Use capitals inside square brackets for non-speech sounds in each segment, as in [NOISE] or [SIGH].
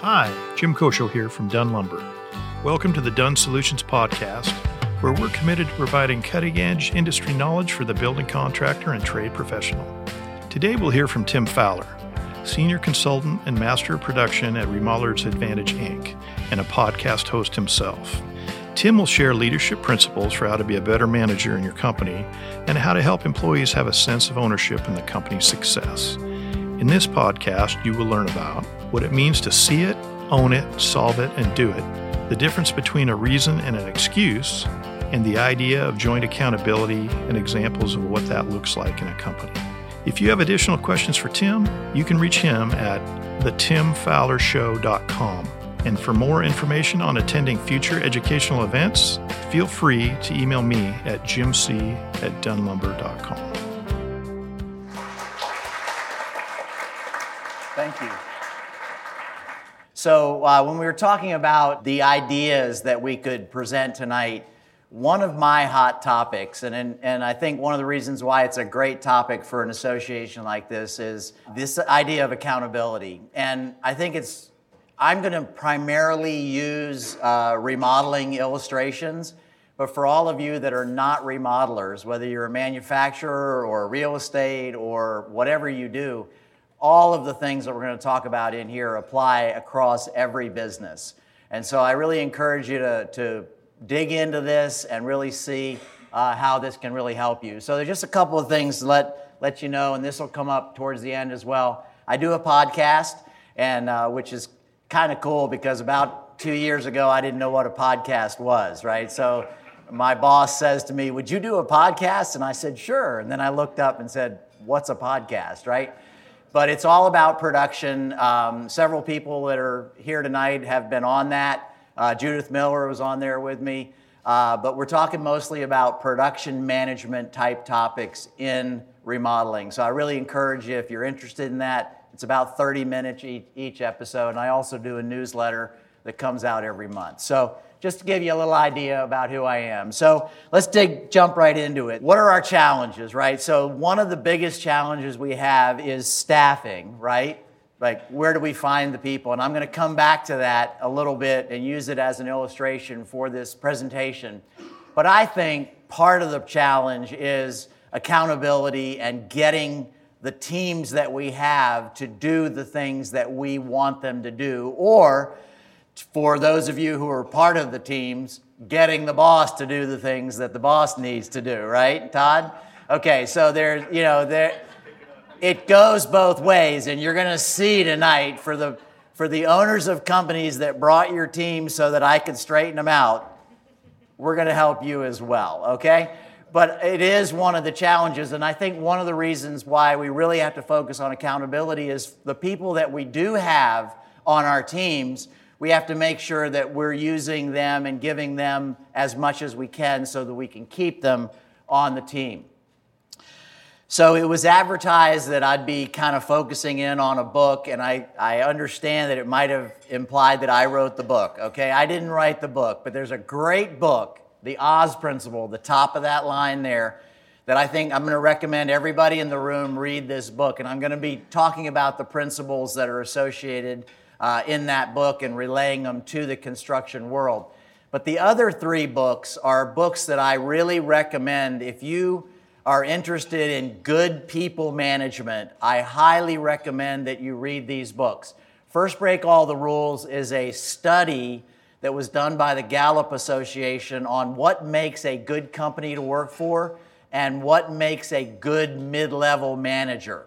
Hi, Jim Kosho here from Dunn Lumber. Welcome to the Dunn Solutions Podcast, where we're committed to providing cutting edge industry knowledge for the building contractor and trade professional. Today we'll hear from Tim Fowler, Senior Consultant and Master of Production at Remodelers Advantage Inc., and a podcast host himself. Tim will share leadership principles for how to be a better manager in your company and how to help employees have a sense of ownership in the company's success. In this podcast, you will learn about what it means to see it, own it, solve it, and do it, the difference between a reason and an excuse, and the idea of joint accountability and examples of what that looks like in a company. If you have additional questions for Tim, you can reach him at thetimfowlershow.com. And for more information on attending future educational events, feel free to email me at jimc at dunnlumber.com. Thank you. So, uh, when we were talking about the ideas that we could present tonight, one of my hot topics, and, and, and I think one of the reasons why it's a great topic for an association like this, is this idea of accountability. And I think it's, I'm going to primarily use uh, remodeling illustrations. But for all of you that are not remodelers, whether you're a manufacturer or real estate or whatever you do, all of the things that we're going to talk about in here apply across every business. And so I really encourage you to, to dig into this and really see uh, how this can really help you. So there's just a couple of things to let, let you know, and this will come up towards the end as well. I do a podcast, and uh, which is kind of cool because about two years ago I didn't know what a podcast was, right? So my boss says to me, Would you do a podcast? And I said, Sure. And then I looked up and said, What's a podcast, right? But it's all about production. Um, several people that are here tonight have been on that. Uh, Judith Miller was on there with me. Uh, but we're talking mostly about production management type topics in remodeling. So I really encourage you, if you're interested in that, it's about 30 minutes each, each episode. And I also do a newsletter that comes out every month. So just to give you a little idea about who I am. So let's dig, jump right into it. What are our challenges, right? So one of the biggest challenges we have is staffing, right? Like, where do we find the people? And I'm going to come back to that a little bit and use it as an illustration for this presentation. But I think part of the challenge is accountability and getting the teams that we have to do the things that we want them to do, or for those of you who are part of the teams, getting the boss to do the things that the boss needs to do, right, Todd? Okay, so there's, you know, there, it goes both ways, and you're going to see tonight for the for the owners of companies that brought your team so that I could straighten them out. We're going to help you as well, okay? But it is one of the challenges, and I think one of the reasons why we really have to focus on accountability is the people that we do have on our teams we have to make sure that we're using them and giving them as much as we can so that we can keep them on the team. So it was advertised that I'd be kind of focusing in on a book, and I, I understand that it might have implied that I wrote the book. Okay, I didn't write the book, but there's a great book, The Oz Principle, the top of that line there, that I think I'm going to recommend everybody in the room read this book. And I'm going to be talking about the principles that are associated uh, in that book and relaying them to the construction world. But the other three books are books that I really recommend if you are interested in good people management. I highly recommend that you read these books. First Break All the Rules is a study that was done by the Gallup Association on what makes a good company to work for and what makes a good mid level manager.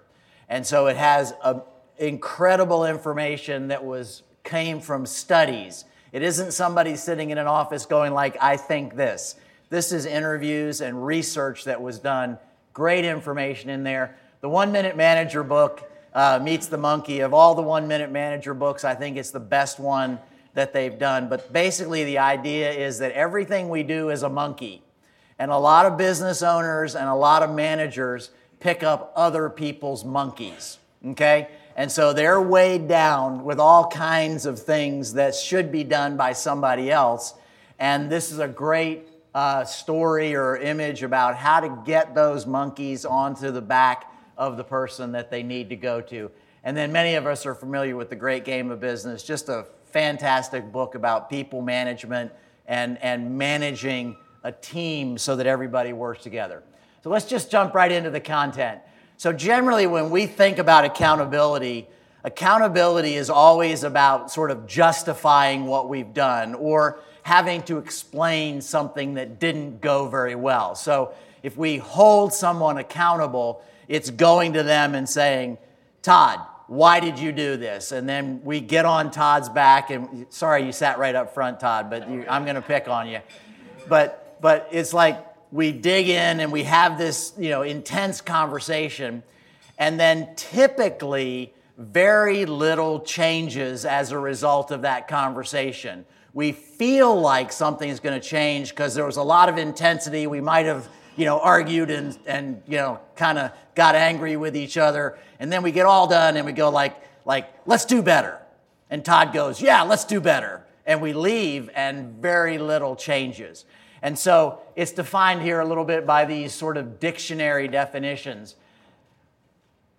And so it has a, incredible information that was came from studies. It isn't somebody sitting in an office going like, I think this. This is interviews and research that was done. Great information in there. The One Minute Manager book uh, meets the monkey. Of all the One Minute Manager books, I think it's the best one that they've done. But basically, the idea is that everything we do is a monkey. And a lot of business owners and a lot of managers pick up other people's monkeys. Okay? And so they're weighed down with all kinds of things that should be done by somebody else. And this is a great uh, story or image about how to get those monkeys onto the back of the person that they need to go to. And then many of us are familiar with The Great Game of Business, just a fantastic book about people management and, and managing a team so that everybody works together. So let's just jump right into the content. So, generally, when we think about accountability, accountability is always about sort of justifying what we've done or having to explain something that didn't go very well. So, if we hold someone accountable, it's going to them and saying, Todd, why did you do this? And then we get on Todd's back, and sorry, you sat right up front, Todd, but you, I'm going to pick on you. But, but it's like we dig in and we have this you know, intense conversation, and then typically, very little changes as a result of that conversation. We feel like something's going to change because there was a lot of intensity. We might have you know, argued and, and you know, kind of got angry with each other. And then we get all done and we go like, like, let's do better. And Todd goes, yeah, let's do better. And we leave and very little changes. And so it's defined here a little bit by these sort of dictionary definitions.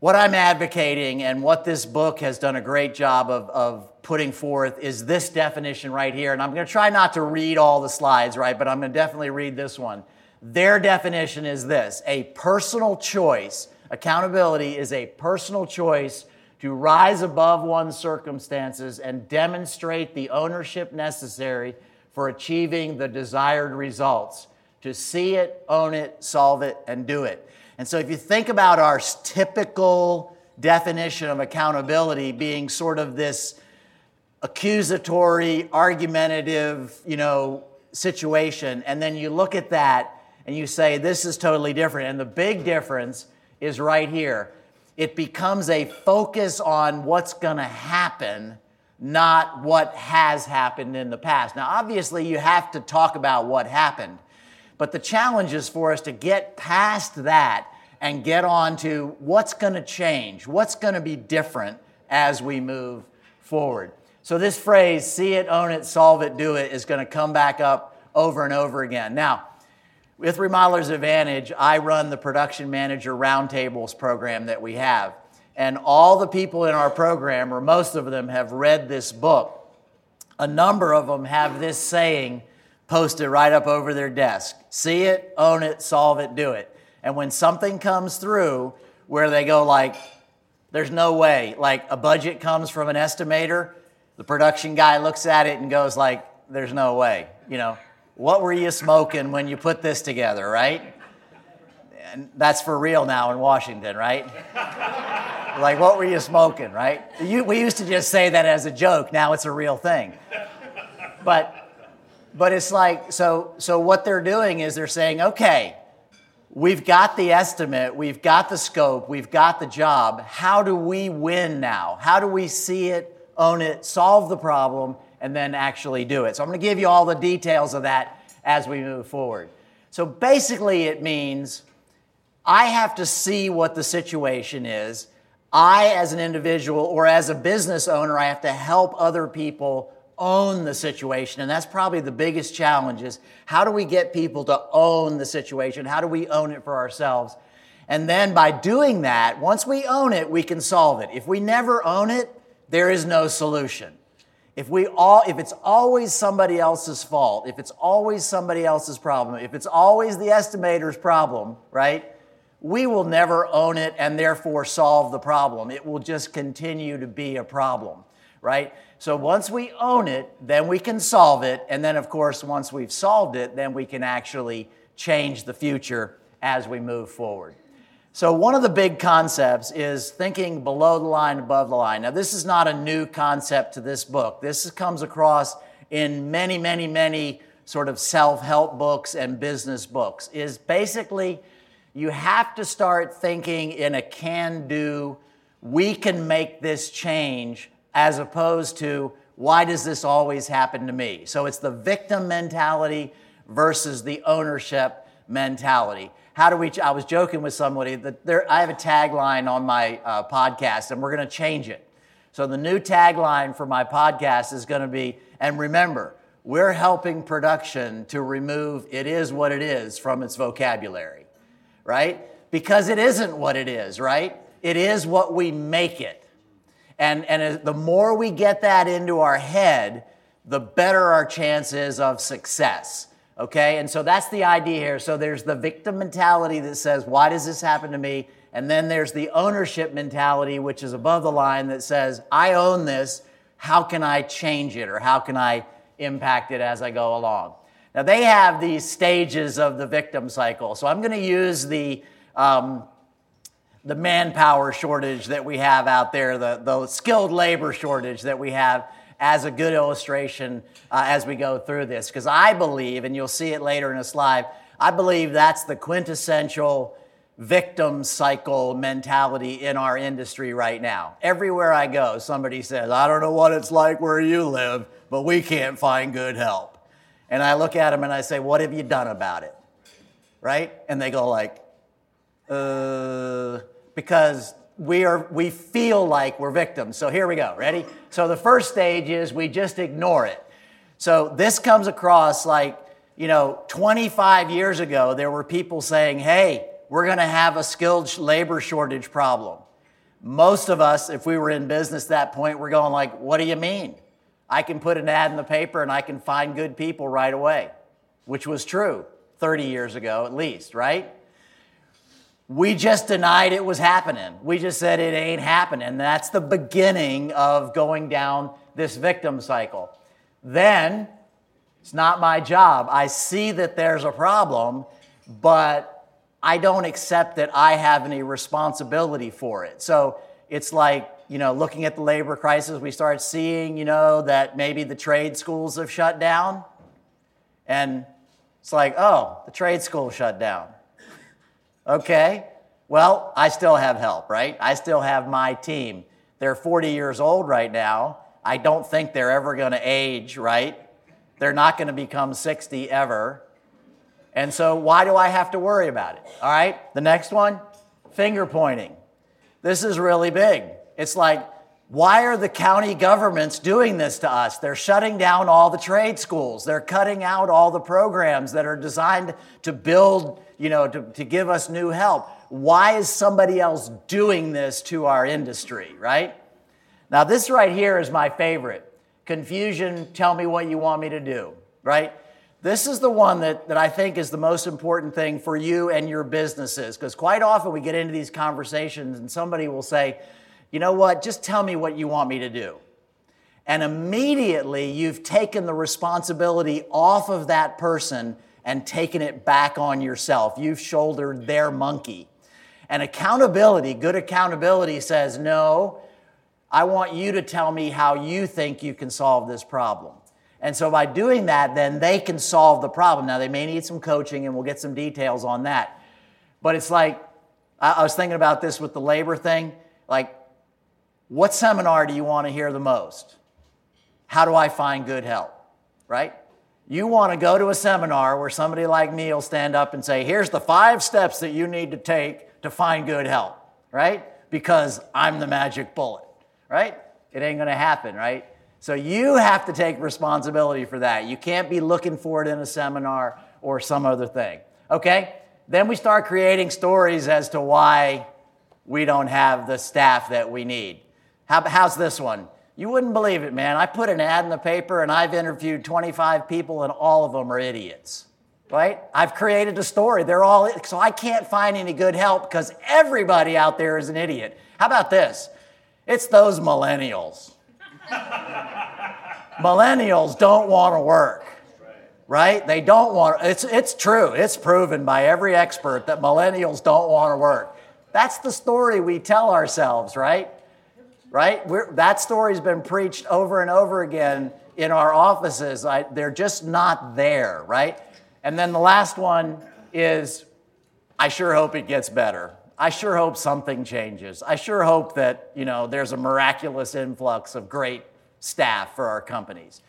What I'm advocating and what this book has done a great job of, of putting forth is this definition right here. And I'm going to try not to read all the slides, right? But I'm going to definitely read this one. Their definition is this a personal choice. Accountability is a personal choice to rise above one's circumstances and demonstrate the ownership necessary for achieving the desired results. To see it, own it, solve it, and do it. And so if you think about our typical definition of accountability being sort of this accusatory, argumentative, you know, situation, and then you look at that and you say, this is totally different. And the big difference is right here. It becomes a focus on what's going to happen, not what has happened in the past. Now, obviously, you have to talk about what happened, but the challenge is for us to get past that and get on to what's going to change, what's going to be different as we move forward. So, this phrase, see it, own it, solve it, do it, is going to come back up over and over again. Now, with Remodelers Advantage, I run the production manager roundtables program that we have. And all the people in our program, or most of them, have read this book. A number of them have this saying posted right up over their desk see it, own it, solve it, do it. And when something comes through where they go, like, there's no way, like a budget comes from an estimator, the production guy looks at it and goes, like, there's no way, you know what were you smoking when you put this together, right? And that's for real now in Washington, right? Like, what were you smoking, right? You, we used to just say that as a joke. Now it's a real thing. But, but it's like, so, so what they're doing is they're saying, okay, we've got the estimate, we've got the scope, we've got the job. How do we win now? How do we see it, own it, solve the problem, and then actually do it. So I'm going to give you all the details of that as we move forward. So basically, it means I have to see what the situation is. I, as an individual or as a business owner, I have to help other people own the situation. And that's probably the biggest challenge is how do we get people to own the situation? How do we own it for ourselves? And then by doing that, once we own it, we can solve it. If we never own it, there is no solution. If we all if it's always somebody else's fault, if it's always somebody else's problem, if it's always the estimator's problem, right? We will never own it and therefore solve the problem. It will just continue to be a problem, right? So once we own it, then we can solve it. And then, of course, once we've solved it, then we can actually change the future as we move forward. So, one of the big concepts is thinking below the line, above the line. Now, this is not a new concept to this book. This comes across in many, many, many sort of self help books and business books. Is basically you have to start thinking in a can do, we can make this change, as opposed to why does this always happen to me? So, it's the victim mentality versus the ownership mentality how do we? I was joking with somebody that there, I have a tagline on my uh, podcast, and we're going to change it. So the new tagline for my podcast is going to be, and remember, we're helping production to remove "it is what it is" from its vocabulary, right? Because it isn't what it is, right? It is what we make it, And, and the more we get that into our head, the better our chances of success. Okay? And so that's the idea here. So there's the victim mentality that says, Why does this happen to me? And then there's the ownership mentality, which is above the line, that says, I own this. How can I change it or how can I impact it as I go along? Now, they have these stages of the victim cycle. So I'm going to use the, um, the manpower shortage that we have out there, the, the skilled labor shortage that we have as a good illustration uh, as we go through this. Because I believe, and you'll see it later in a slide, I believe that's the quintessential victim cycle mentality in our industry right now. Everywhere I go, somebody says, I don't know what it's like where you live, but we can't find good help. And I look at them and I say, What have you done about it? Right? And they go, like, uh, because we are we feel like we're victims. So here we go. Ready? So the first stage is we just ignore it. So this comes across like, you know, 25 years ago there were people saying, "Hey, we're going to have a skilled labor shortage problem." Most of us if we were in business at that point, we're going like, "What do you mean? I can put an ad in the paper and I can find good people right away." Which was true 30 years ago at least, right? We just denied it was happening. We just said it ain't happening. That's the beginning of going down this victim cycle. Then it's not my job. I see that there's a problem, but I don't accept that I have any responsibility for it. So it's like, you know, looking at the labor crisis, we start seeing, you know, that maybe the trade schools have shut down. And it's like, oh, the trade school shut down. Okay, well, I still have help, right? I still have my team. They're 40 years old right now. I don't think they're ever going to age, right? They're not going to become 60 ever. And so, why do I have to worry about it? All right, the next one finger pointing. This is really big. It's like, why are the county governments doing this to us? They're shutting down all the trade schools. They're cutting out all the programs that are designed to build, you know, to, to give us new help. Why is somebody else doing this to our industry, right? Now, this right here is my favorite confusion, tell me what you want me to do, right? This is the one that, that I think is the most important thing for you and your businesses, because quite often we get into these conversations and somebody will say, you know what, just tell me what you want me to do. And immediately you've taken the responsibility off of that person and taken it back on yourself. You've shouldered their monkey. And accountability, good accountability says, no, I want you to tell me how you think you can solve this problem. And so by doing that, then they can solve the problem. Now, they may need some coaching, and we'll get some details on that. But it's like, I was thinking about this with the labor thing. Like, what seminar do you want to hear the most? How do I find good help? Right? You want to go to a seminar where somebody like me will stand up and say, here's the five steps that you need to take to find good help, right? Because I'm the magic bullet, right? It ain't going to happen, right? So you have to take responsibility for that. You can't be looking for it in a seminar or some other thing, okay? Then we start creating stories as to why we don't have the staff that we need. How, how's this one? You wouldn't believe it, man. I put an ad in the paper and I've interviewed 25 people and all of them are idiots. Right? I've created a story. They're all so I can't find any good help because everybody out there is an idiot. How about this? It's those millennials. [LAUGHS] millennials don't want to work. Right? They don't want it's it's true. It's proven by every expert that millennials don't want to work. That's the story we tell ourselves, right? Right? We're, that story's been preached over and over again in our offices. I, they're just not there, right? And then the last one is I sure hope it gets better. I sure hope something changes. I sure hope that, you know, there's a miraculous influx of great staff for our companies.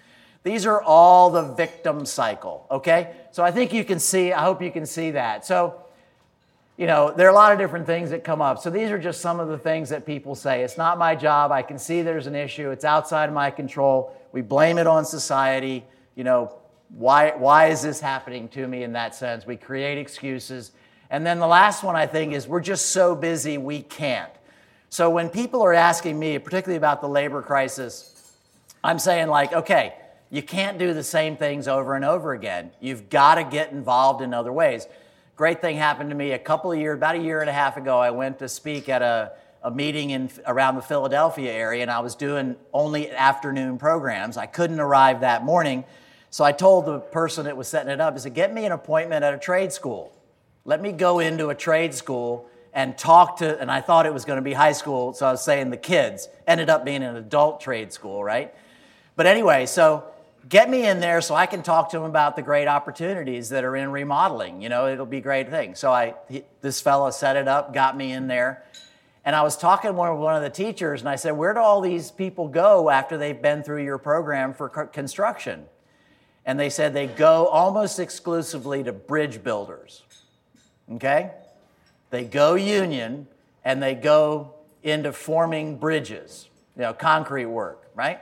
These are all the victim cycle, okay? So I think you can see, I hope you can see that. So you know, there are a lot of different things that come up. So these are just some of the things that people say. It's not my job. I can see there's an issue. It's outside of my control. We blame it on society. You know, why, why is this happening to me in that sense? We create excuses. And then the last one I think is we're just so busy we can't. So when people are asking me, particularly about the labor crisis, I'm saying, like, okay, you can't do the same things over and over again. You've got to get involved in other ways. Great thing happened to me a couple of years, about a year and a half ago. I went to speak at a, a meeting in around the Philadelphia area, and I was doing only afternoon programs. I couldn't arrive that morning, so I told the person that was setting it up, I said, "Get me an appointment at a trade school. Let me go into a trade school and talk to." And I thought it was going to be high school, so I was saying the kids. Ended up being an adult trade school, right? But anyway, so get me in there so I can talk to them about the great opportunities that are in remodeling. You know, it'll be a great thing. So I, he, this fellow set it up, got me in there. And I was talking to one of the teachers, and I said, Where do all these people go after they've been through your program for construction? And they said they go almost exclusively to bridge builders. Okay? They go union and they go into forming bridges, you know, concrete work, right?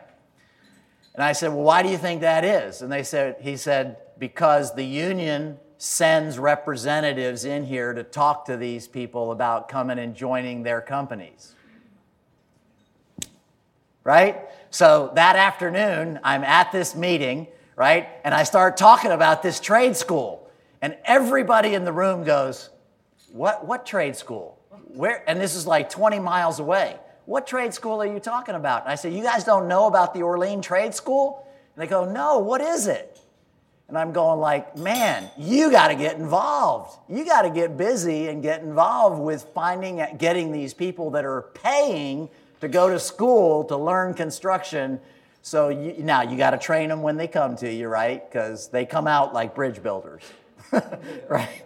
And I said, Well, why do you think that is? And they said, He said, Because the union sends representatives in here to talk to these people about coming and joining their companies. Right? So that afternoon, I'm at this meeting, right? And I start talking about this trade school. And everybody in the room goes, What, what trade school? Where? And this is like 20 miles away. What trade school are you talking about? And I said, You guys don't know about the Orlean Trade School? And they go, No, what is it? And I'm going like, man, you got to get involved. You got to get busy and get involved with finding, getting these people that are paying to go to school to learn construction. So you, now you got to train them when they come to you, right? Because they come out like bridge builders, [LAUGHS] right?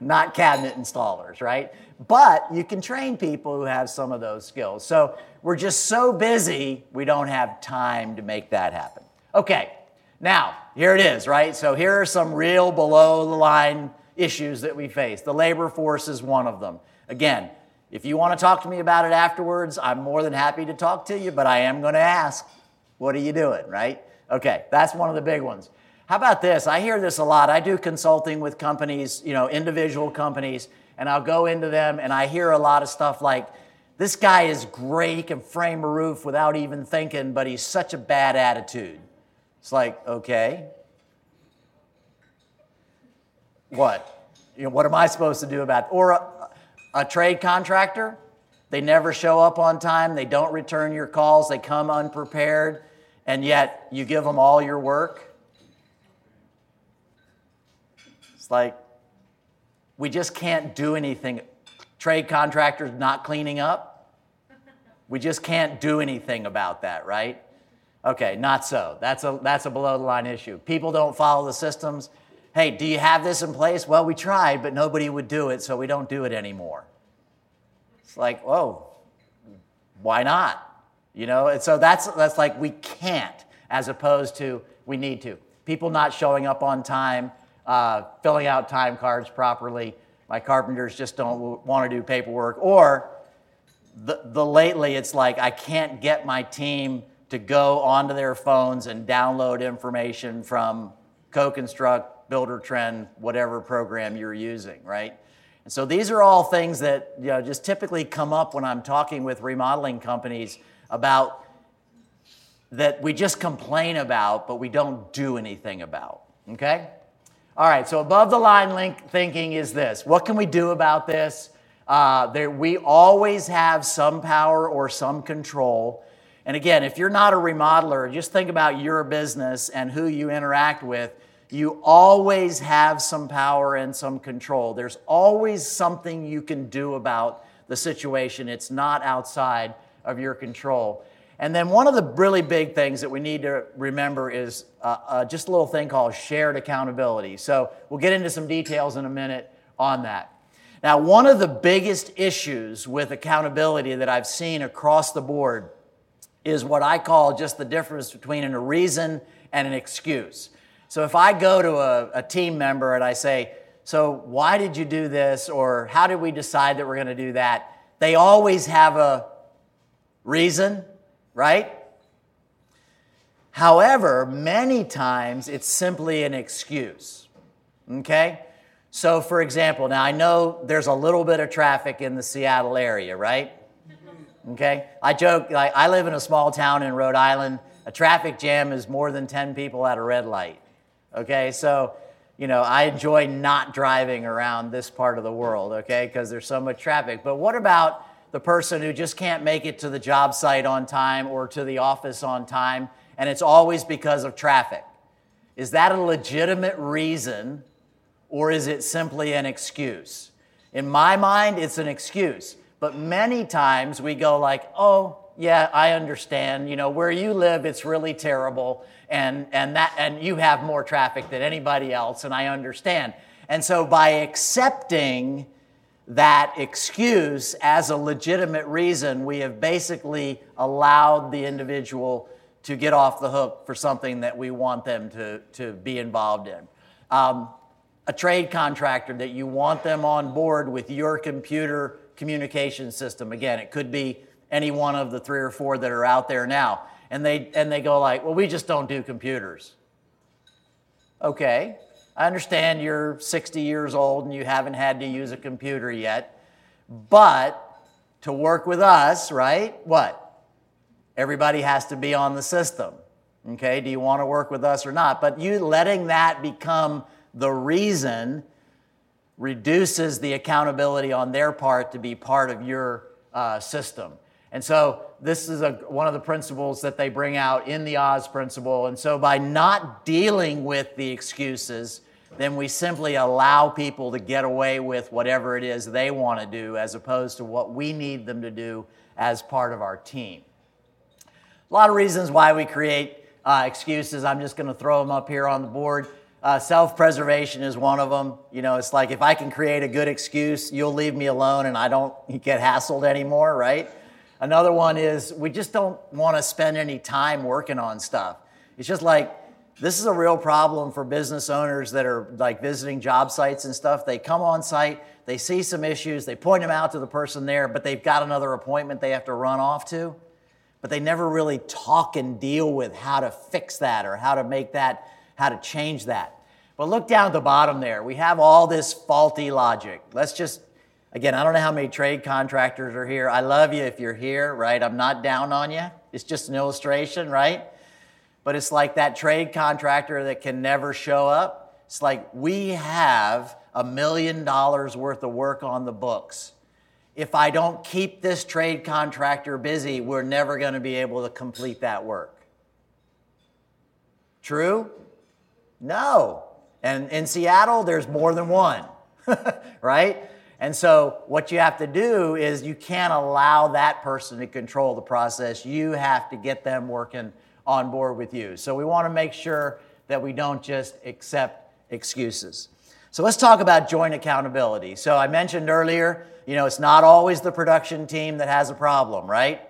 Not cabinet installers, right? But you can train people who have some of those skills. So we're just so busy, we don't have time to make that happen. Okay, now here it is, right? So here are some real below the line issues that we face. The labor force is one of them. Again, if you want to talk to me about it afterwards, I'm more than happy to talk to you, but I am going to ask, what are you doing, right? Okay, that's one of the big ones. How about this? I hear this a lot. I do consulting with companies, you know, individual companies, and I'll go into them and I hear a lot of stuff like, this guy is great, he can frame a roof without even thinking, but he's such a bad attitude. It's like, okay. What? You know, what am I supposed to do about it? Or a, a trade contractor, they never show up on time, they don't return your calls, they come unprepared, and yet you give them all your work. It's like, we just can't do anything. Trade contractors not cleaning up. We just can't do anything about that, right? Okay, not so. That's a, that's a below the line issue. People don't follow the systems. Hey, do you have this in place? Well, we tried, but nobody would do it, so we don't do it anymore. It's like, oh, why not? You know, and so that's, that's like we can't, as opposed to we need to. People not showing up on time, uh, filling out time cards properly. My carpenters just don't want to do paperwork. Or the, the lately, it's like I can't get my team to go onto their phones and download information from CoConstruct, Buildertrend, whatever program you're using, right? And so these are all things that you know, just typically come up when I'm talking with remodeling companies about that we just complain about, but we don't do anything about, okay? All right, so above the line link thinking is this what can we do about this? Uh, there, we always have some power or some control. And again, if you're not a remodeler, just think about your business and who you interact with. You always have some power and some control. There's always something you can do about the situation. It's not outside of your control. And then one of the really big things that we need to remember is uh, uh, just a little thing called shared accountability. So we'll get into some details in a minute on that. Now, one of the biggest issues with accountability that I've seen across the board is what I call just the difference between a reason and an excuse. So if I go to a, a team member and I say, So why did you do this? Or how did we decide that we're going to do that? They always have a reason right? However, many times it's simply an excuse. Okay? So, for example, now I know there's a little bit of traffic in the Seattle area, right? Okay? I joke, like, I live in a small town in Rhode Island. A traffic jam is more than 10 people at a red light. Okay? So, you know, I enjoy not driving around this part of the world, okay, because there's so much traffic. But what about the person who just can't make it to the job site on time or to the office on time, and it's always because of traffic? Is that a legitimate reason, or is it simply an excuse? In my mind, it's an excuse. But many times we go like, oh, yeah, I understand. You know, where you live, it's really terrible, and and that and you have more traffic than anybody else, and I understand. And so by accepting that excuse as a legitimate reason, we have basically allowed the individual to get off the hook for something that we want them to, to be involved in. Um, a trade contractor that you want them on board with your computer communication system. Again, it could be any one of the three or four that are out there now. And they, and they go like, well, we just don't do computers. Okay, I understand you're 60 years old and you haven't had to use a computer yet, but to work with us, right? What? Everybody has to be on the system. Okay, do you want to work with us or not? But you letting that become the reason reduces the accountability on their part to be part of your uh, system. And so this is a, one of the principles that they bring out in the Oz principle. And so by not dealing with the excuses, then we simply allow people to get away with whatever it is they want to do as opposed to what we need them to do as part of our team. A lot of reasons why we create uh, excuses. I'm just going to throw them up here on the board. Uh, Self preservation is one of them. You know, it's like if I can create a good excuse, you'll leave me alone and I don't get hassled anymore, right? Another one is we just don't want to spend any time working on stuff. It's just like this is a real problem for business owners that are like visiting job sites and stuff. They come on site, they see some issues, they point them out to the person there, but they've got another appointment they have to run off to. But they never really talk and deal with how to fix that or how to make that, how to change that. But look down at the bottom there. We have all this faulty logic. Let's just, again, I don't know how many trade contractors are here. I love you if you're here, right? I'm not down on you. It's just an illustration, right? But it's like that trade contractor that can never show up. It's like we have a million dollars worth of work on the books. If I don't keep this trade contractor busy, we're never going to be able to complete that work. True? No. And in Seattle, there's more than one, [LAUGHS] right? And so, what you have to do is you can't allow that person to control the process. You have to get them working on board with you. So we want to make sure that we don't just accept excuses. So let's talk about joint accountability. So I mentioned earlier, you know, it's not always the production team that has a problem, right?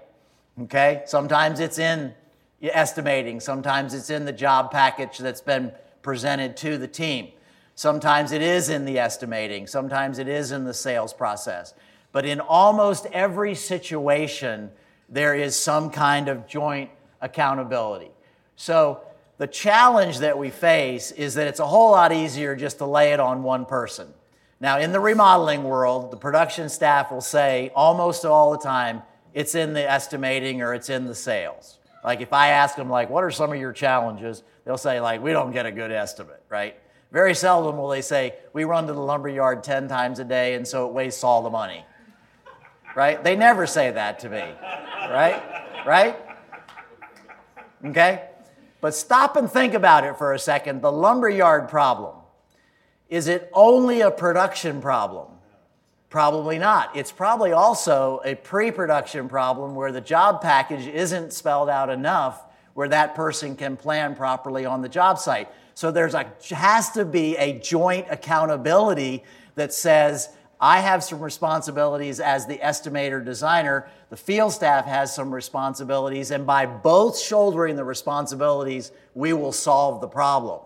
Okay? Sometimes it's in estimating, sometimes it's in the job package that's been presented to the team. Sometimes it is in the estimating, sometimes it is in the sales process. But in almost every situation, there is some kind of joint accountability. So, the challenge that we face is that it's a whole lot easier just to lay it on one person. Now, in the remodeling world, the production staff will say almost all the time, it's in the estimating or it's in the sales. Like if I ask them, like, what are some of your challenges? They'll say, like, we don't get a good estimate, right? Very seldom will they say, we run to the lumber yard 10 times a day and so it wastes all the money, right? They never say that to me, right? Right? Okay? But stop and think about it for a second. The lumberyard problem. Is it only a production problem? Probably not. It's probably also a pre production problem where the job package isn't spelled out enough where that person can plan properly on the job site. So there's a has to be a joint accountability that says I have some responsibilities as the estimator designer. The field staff has some responsibilities, and by both shouldering the responsibilities, we will solve the problem.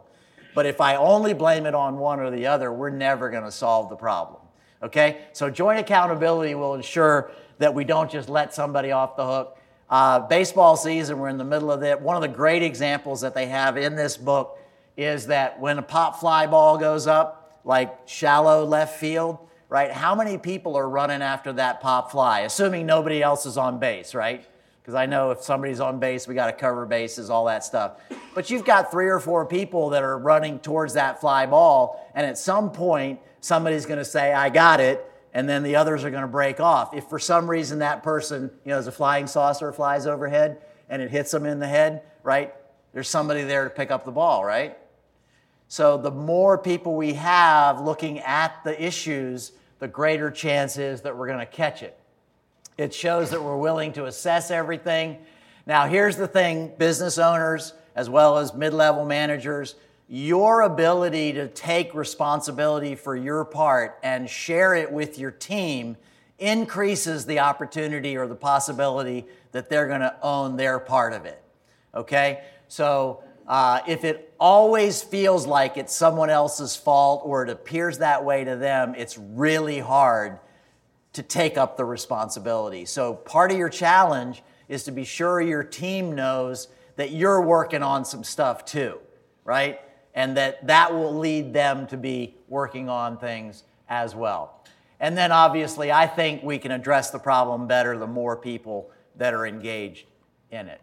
But if I only blame it on one or the other, we're never going to solve the problem. Okay? So, joint accountability will ensure that we don't just let somebody off the hook. Uh, baseball season, we're in the middle of it. One of the great examples that they have in this book is that when a pop fly ball goes up, like shallow left field, right? How many people are running after that pop fly, assuming nobody else is on base, right? Because I know if somebody's on base, we got to cover bases, all that stuff. But you've got three or four people that are running towards that fly ball, and at some point, somebody's going to say, I got it, and then the others are going to break off. If for some reason that person, you know, as a flying saucer flies overhead and it hits them in the head, right? There's somebody there to pick up the ball, right? So the more people we have looking at the issues, the greater chance is that we're going to catch it. It shows that we're willing to assess everything. Now, here's the thing business owners, as well as mid level managers, your ability to take responsibility for your part and share it with your team increases the opportunity or the possibility that they're going to own their part of it. Okay? So uh, if it always feels like it's someone else's fault or it appears that way to them, it's really hard to take up the responsibility. So part of your challenge is to be sure your team knows that you're working on some stuff too, right? and that that will lead them to be working on things as well. And then obviously, I think we can address the problem better the more people that are engaged in it.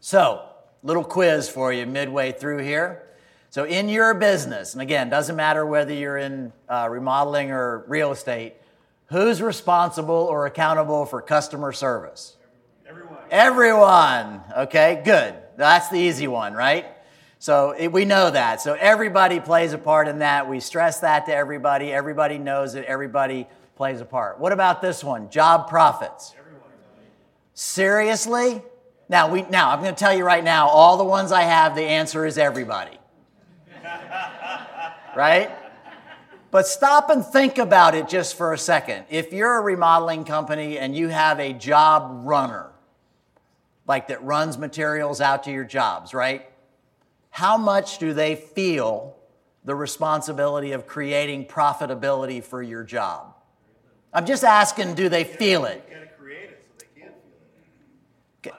So, little quiz for you midway through here. So, in your business, and again, doesn't matter whether you're in uh, remodeling or real estate, who's responsible or accountable for customer service? Everyone. Everyone. Okay, good. That's the easy one, right? So it, we know that. So everybody plays a part in that. We stress that to everybody. Everybody knows that everybody plays a part. What about this one? Job profits. Everyone. Seriously? Now we now I'm going to tell you right now all the ones I have the answer is everybody. [LAUGHS] right? But stop and think about it just for a second. If you're a remodeling company and you have a job runner, like that runs materials out to your jobs, right? how much do they feel the responsibility of creating profitability for your job? I'm just asking, do they feel it?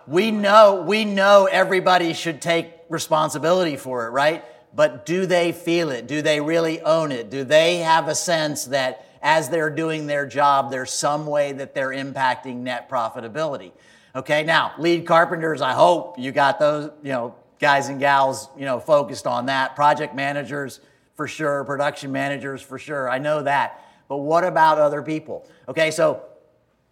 We know, we know everybody should take responsibility for it, right? But do they feel it? Do they really own it? Do they have a sense that as they're doing their job, there's some way that they're impacting net profitability? Okay, now, lead carpenters, I hope you got those, you know, guys and gals, you know, focused on that. Project managers for sure, production managers for sure. I know that. But what about other people? Okay, so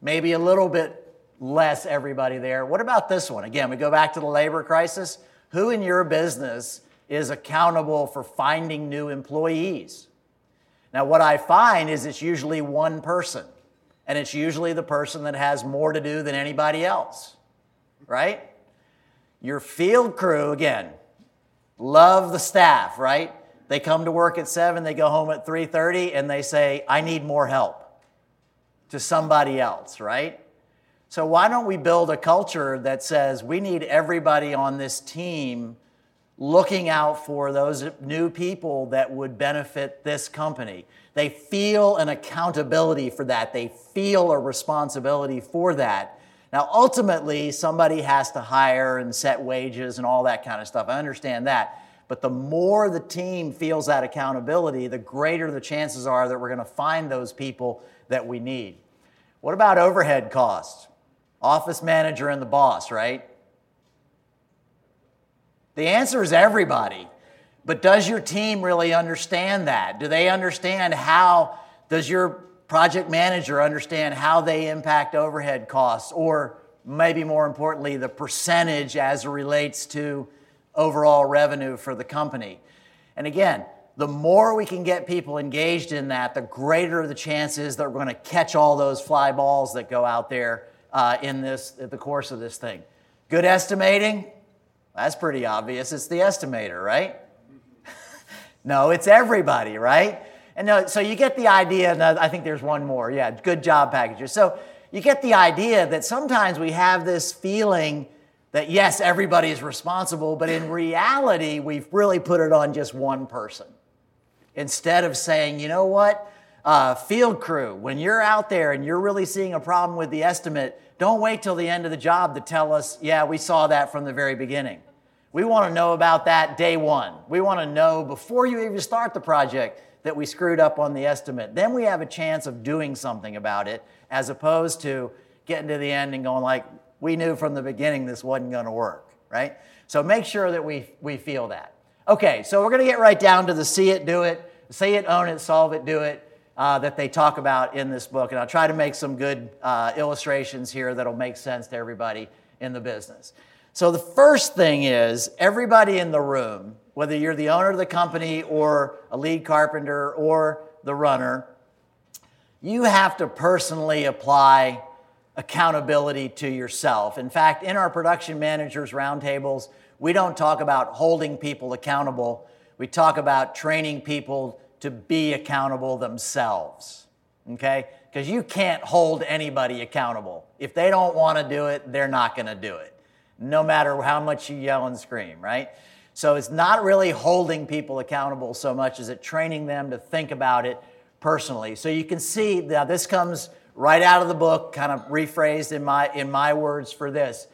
maybe a little bit less everybody there. What about this one? Again, we go back to the labor crisis. Who in your business is accountable for finding new employees? Now, what I find is it's usually one person, and it's usually the person that has more to do than anybody else, right? Your field crew, again, love the staff, right? They come to work at 7, they go home at 3:30 and they say, "I need more help." To somebody else, right? So why don't we build a culture that says we need everybody on this team looking out for those new people that would benefit this company. They feel an accountability for that. They feel a responsibility for that. Now, ultimately, somebody has to hire and set wages and all that kind of stuff. I understand that. But the more the team feels that accountability, the greater the chances are that we're going to find those people that we need. What about overhead costs? Office manager and the boss, right? The answer is everybody. But does your team really understand that? Do they understand how does your project manager understand how they impact overhead costs, or maybe more importantly, the percentage as it relates to overall revenue for the company. And again, the more we can get people engaged in that, the greater the chances that we're going to catch all those fly balls that go out there uh, in this the course of this thing. Good estimating, that's pretty obvious. It's the estimator, right? [LAUGHS] no, it's everybody, right? And no, so you get the idea, and I think there's one more. Yeah, good job packages. So you get the idea that sometimes we have this feeling that yes, everybody is responsible, but in reality, we've really put it on just one person. Instead of saying, you know what, uh, field crew, when you're out there and you're really seeing a problem with the estimate, don't wait till the end of the job to tell us, yeah, we saw that from the very beginning. We want to know about that day one. We want to know before you even start the project that we screwed up on the estimate. Then we have a chance of doing something about it as opposed to getting to the end and going like, we knew from the beginning this wasn't going to work, right? So make sure that we, we feel that. Okay, so we're going to get right down to the see it, do it, see it, own it, solve it, do it uh, that they talk about in this book. And I'll try to make some good uh, illustrations here that'll make sense to everybody in the business. So the first thing is everybody in the room, whether you're the owner of the company or a lead carpenter or the runner, you have to personally apply accountability to yourself. In fact, in our production managers roundtables, we don't talk about holding people accountable. We talk about training people to be accountable themselves. Okay? Because you can't hold anybody accountable. If they don't want to do it, they're not going to do it, no matter how much you yell and scream, right? So it's not really holding people accountable so much as it training them to think about it personally. So you can see now this comes right out of the book, kind of rephrased in my in my words for this.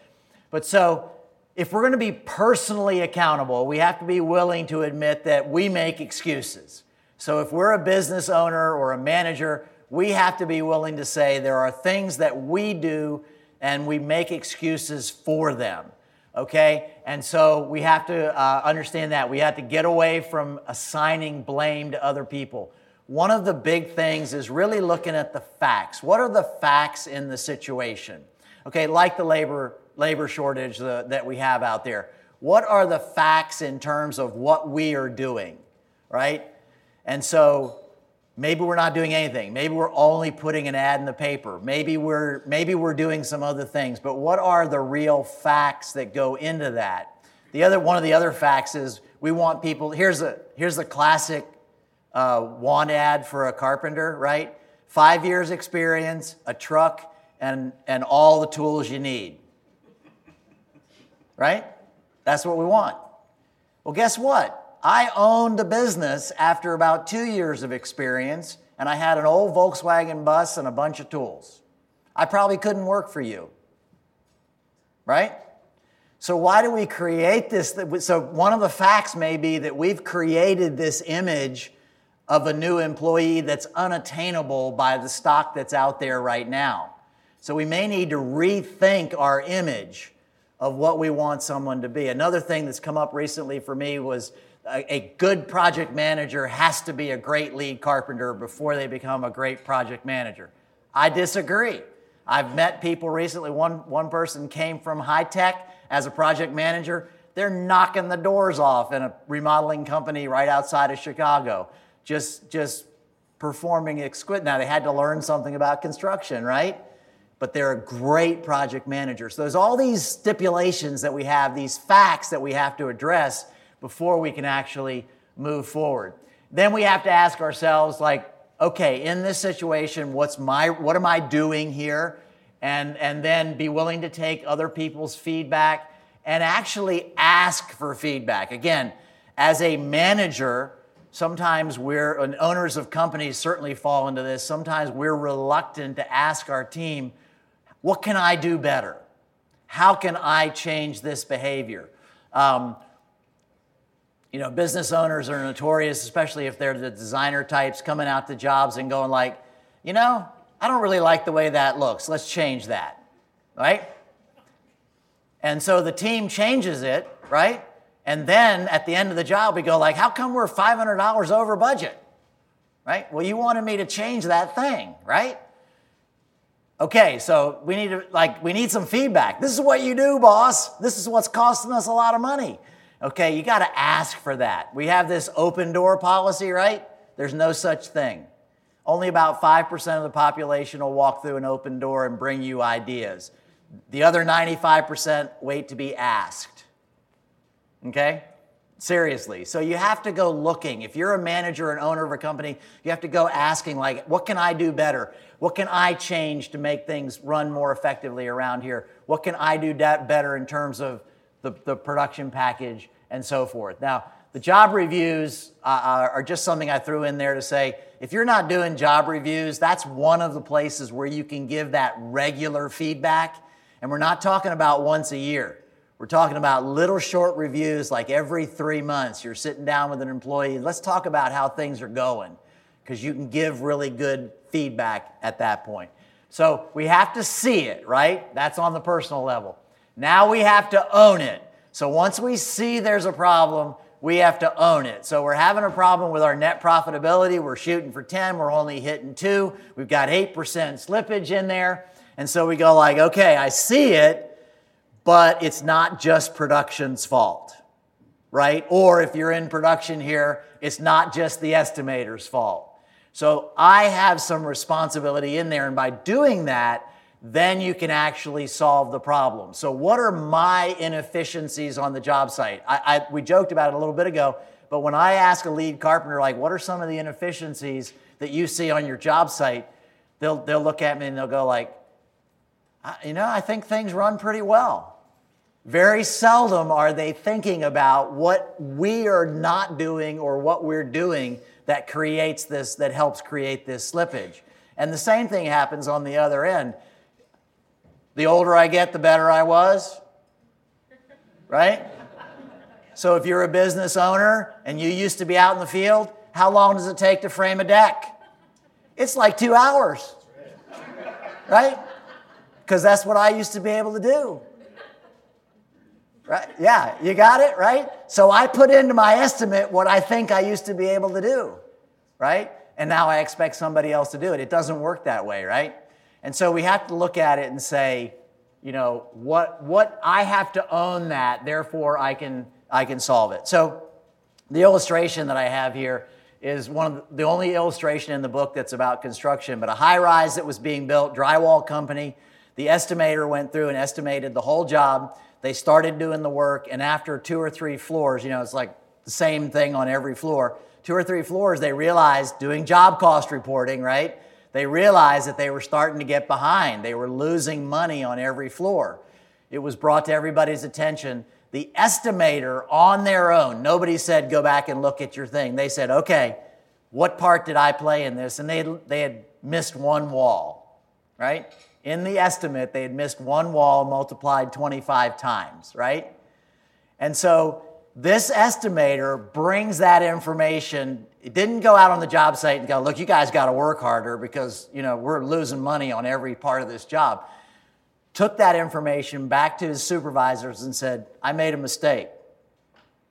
But so if we're going to be personally accountable, we have to be willing to admit that we make excuses. So if we're a business owner or a manager, we have to be willing to say there are things that we do and we make excuses for them. Okay? And so we have to uh, understand that. We have to get away from assigning blame to other people. One of the big things is really looking at the facts. What are the facts in the situation? Okay, like the labor, labor shortage the, that we have out there. What are the facts in terms of what we are doing, right? And so maybe we're not doing anything. Maybe we're only putting an ad in the paper. Maybe we're maybe we're doing some other things. But what are the real facts that go into that? The other one of the other facts is we want people. Here's a here's the classic uh, want ad for a carpenter, right? Five years experience, a truck, and and all the tools you need. Right? That's what we want. Well, guess what? I owned a business after about two years of experience, and I had an old Volkswagen bus and a bunch of tools. I probably couldn't work for you. Right? So, why do we create this? So, one of the facts may be that we've created this image of a new employee that's unattainable by the stock that's out there right now. So, we may need to rethink our image of what we want someone to be. Another thing that's come up recently for me was a, good project manager has to be a great lead carpenter before they become a great project manager. I disagree. I've met people recently. One, one person came from high tech as a project manager. They're knocking the doors off in a remodeling company right outside of Chicago, just, just performing exquisite. Now, they had to learn something about construction, right? But they're a great project manager. So there's all these stipulations that we have, these facts that we have to address before we can actually move forward. Then we have to ask ourselves, like, okay, in this situation, what's my, what am I doing here? And, and then be willing to take other people's feedback and actually ask for feedback. Again, as a manager, sometimes we're, and owners of companies certainly fall into this, sometimes we're reluctant to ask our team, what can I do better? How can I change this behavior? Um, you know, business owners are notorious, especially if they're the designer types coming out to jobs and going like, you know, I don't really like the way that looks. Let's change that, right? And so the team changes it, right? And then at the end of the job, we go like, how come we're $500 over budget? Right? Well, you wanted me to change that thing, right? Okay, so we need to like we need some feedback. This is what you do, boss. This is what's costing us a lot of money. Okay, you got to ask for that. We have this open door policy, right? There's no such thing. Only about 5% of the population will walk through an open door and bring you ideas. The other 95% wait to be asked. Okay? Seriously. So you have to go looking. If you're a manager and owner of a company, you have to go asking, like, what can I do better? What can I change to make things run more effectively around here? What can I do that better in terms of the, the production package, and so forth. Now, the job reviews uh, are just something I threw in there to say if you're not doing job reviews, that's one of the places where you can give that regular feedback. And we're not talking about once a year. We're talking about little short reviews like every three months. You're sitting down with an employee. Let's talk about how things are going because you can give really good feedback at that point. So we have to see it, right? That's on the personal level. Now we have to own it. So once we see there's a problem, we have to own it. So we're having a problem with our net profitability. We're shooting for 10, we're only hitting 2. We've got 8% slippage in there. And so we go like, "Okay, I see it, but it's not just production's fault." Right? Or if you're in production here, it's not just the estimator's fault. So I have some responsibility in there and by doing that, then you can actually solve the problem. So, what are my inefficiencies on the job site? I, I, we joked about it a little bit ago, but when I ask a lead carpenter, like, what are some of the inefficiencies that you see on your job site? They'll, they'll look at me and they'll go, like, you know, I think things run pretty well. Very seldom are they thinking about what we are not doing or what we're doing that creates this, that helps create this slippage. And the same thing happens on the other end. The older I get, the better I was. Right? So if you're a business owner and you used to be out in the field, how long does it take to frame a deck? It's like two hours. Right? Because that's what I used to be able to do. Right? Yeah, you got it, right? So I put into my estimate what I think I used to be able to do, right? And now I expect somebody else to do it. It doesn't work that way, right? And so we have to look at it and say, you know, what, what I have to own that, therefore I can, I can solve it. So the illustration that I have here is one of the, only illustration in the book that's about construction, but a high rise that was being built, drywall company. The estimator went through and estimated the whole job. They started doing the work, and after two or three floors, you know, it's like the same thing on every floor. Two or three floors, they realized doing job cost reporting, right? They realized that they were starting to get behind. They were losing money on every floor. It was brought to everybody's attention. The estimator on their own, nobody said, go back and look at your thing. They said, okay, what part did I play in this? And they, they had missed one wall, right? In the estimate, they had missed one wall multiplied 25 times, right? And so this estimator brings that information. It didn't go out on the job site and go, look, you guys got to work harder because, you know, we're losing money on every part of this job. Took that information back to his supervisors and said, I made a mistake.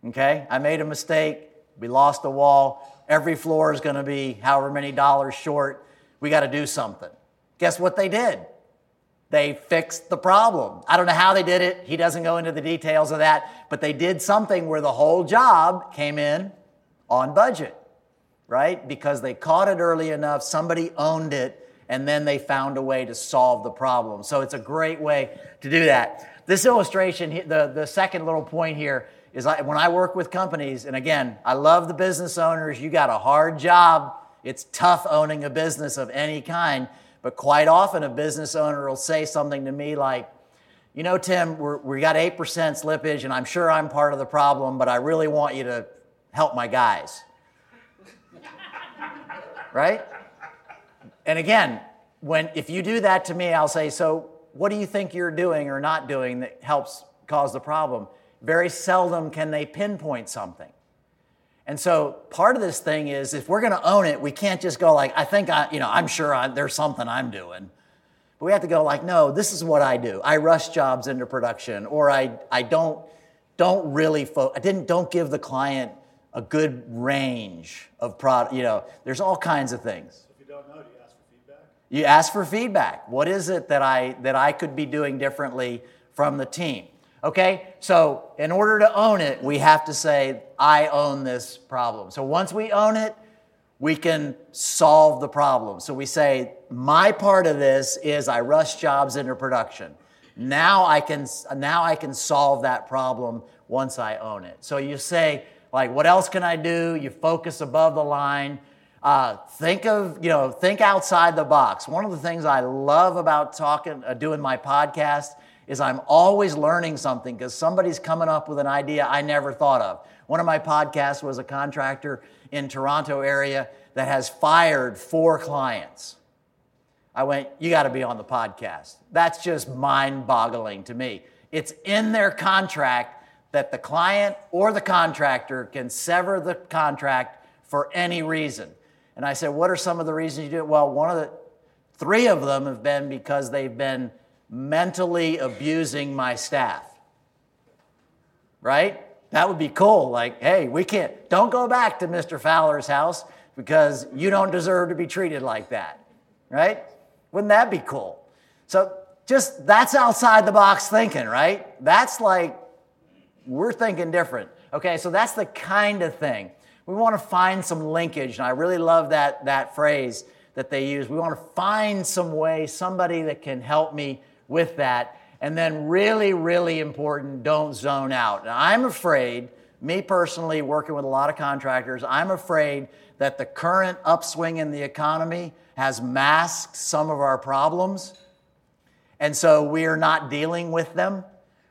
Okay? I made a mistake. We lost a wall. Every floor is going to be however many dollars short. We got to do something. Guess what they did? They fixed the problem. I don't know how they did it. He doesn't go into the details of that, but they did something where the whole job came in on budget, right? Because they caught it early enough, somebody owned it, and then they found a way to solve the problem. So it's a great way to do that. This illustration, the, the second little point here is I, when I work with companies, and again, I love the business owners. You got a hard job. It's tough owning a business of any kind but quite often, a business owner will say something to me like, You know, Tim, we're, we got 8% slippage, and I'm sure I'm part of the problem, but I really want you to help my guys. Right? And again, when, if you do that to me, I'll say, So, what do you think you're doing or not doing that helps cause the problem? Very seldom can they pinpoint something. And so part of this thing is if we're going to own it, we can't just go like, I think I, you know, I'm sure I, there's something I'm doing. But we have to go like, no, this is what I do. I rush jobs into production, or I, I don't, don't really, fo- I didn't, don't give the client a good range of product. You know, there's all kinds of things. If you don't know, do you ask for feedback? You ask for feedback. What is it that I, that I could be doing differently from the team? Okay? So, in order to own it, we have to say, I own this problem. So, once we own it, we can solve the problem. So, we say, my part of this is I rush jobs into production. Now I can, now I can solve that problem once I own it. So, you say, like, what else can I do? You focus above the line. Uh, think of, you know, think outside the box. One of the things I love about talking, uh, doing my podcast is I'm always learning something because somebody's coming up with an idea I never thought of. One of my podcasts was a contractor in Toronto area that has fired four clients. I went, you got to be on the podcast. That's just mind boggling to me. It's in their contract that the client or the contractor can sever the contract for any reason. And I said, What are some of the reasons you do it? Well, one of the three of them have been because they've been mentally abusing my staff. Right? That would be cool. Like, hey, we can't, don't go back to Mr. Fowler's house because you don't deserve to be treated like that. Right? Wouldn't that be cool? So, just that's outside the box thinking, right? That's like, we're thinking different. Okay, so that's the kind of thing. We want to find some linkage, and I really love that, that phrase that they use. We want to find some way, somebody that can help me with that. And then, really, really important, don't zone out. Now, I'm afraid, me personally, working with a lot of contractors, I'm afraid that the current upswing in the economy has masked some of our problems. And so we are not dealing with them,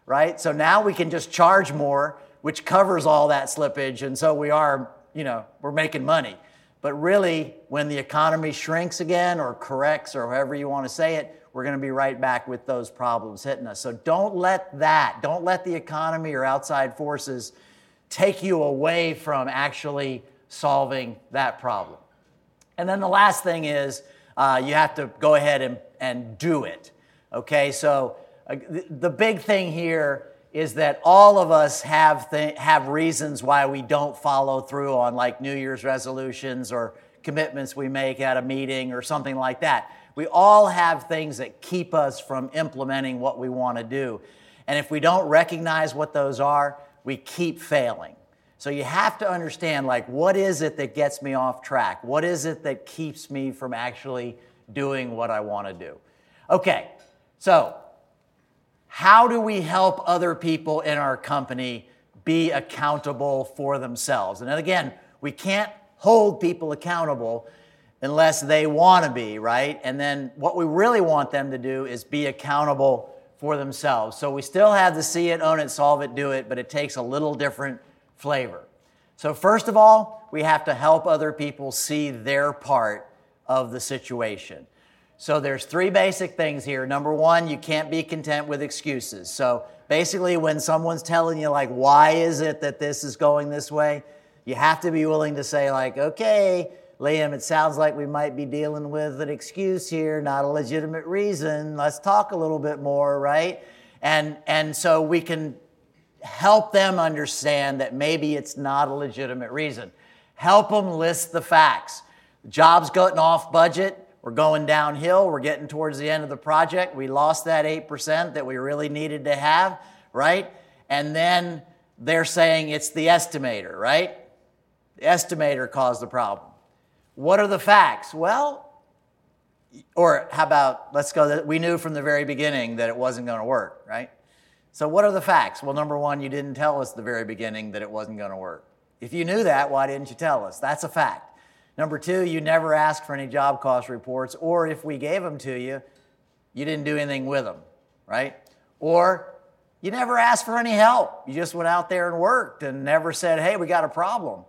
right? So now we can just charge more, which covers all that slippage. And so we are you know, we're making money. But really, when the economy shrinks again or corrects or however you want to say it, we're going to be right back with those problems hitting us. So don't let that, don't let the economy or outside forces take you away from actually solving that problem. And then the last thing is uh, you have to go ahead and, and do it. Okay, so the big thing here is that all of us have, th- have reasons why we don't follow through on like New Year's resolutions or commitments we make at a meeting or something like that. We all have things that keep us from implementing what we want to do. And if we don't recognize what those are, we keep failing. So you have to understand like what is it that gets me off track? What is it that keeps me from actually doing what I want to do? Okay. So, how do we help other people in our company be accountable for themselves? And again, we can't hold people accountable unless they want to be, right? And then what we really want them to do is be accountable for themselves. So we still have the see it, own it, solve it, do it, but it takes a little different flavor. So, first of all, we have to help other people see their part of the situation. So there's three basic things here. Number one, you can't be content with excuses. So basically, when someone's telling you, like, why is it that this is going this way, you have to be willing to say, like, okay, Liam, it sounds like we might be dealing with an excuse here, not a legitimate reason. Let's talk a little bit more, right? And and so we can help them understand that maybe it's not a legitimate reason. Help them list the facts. Job's gotten off budget we're going downhill. We're getting towards the end of the project. We lost that 8% that we really needed to have, right? And then they're saying it's the estimator, right? The estimator caused the problem. What are the facts? Well, or how about let's go we knew from the very beginning that it wasn't going to work, right? So what are the facts? Well, number 1, you didn't tell us the very beginning that it wasn't going to work. If you knew that, why didn't you tell us? That's a fact. Number two, you never asked for any job cost reports, or if we gave them to you, you didn't do anything with them, right? Or you never asked for any help. You just went out there and worked and never said, hey, we got a problem.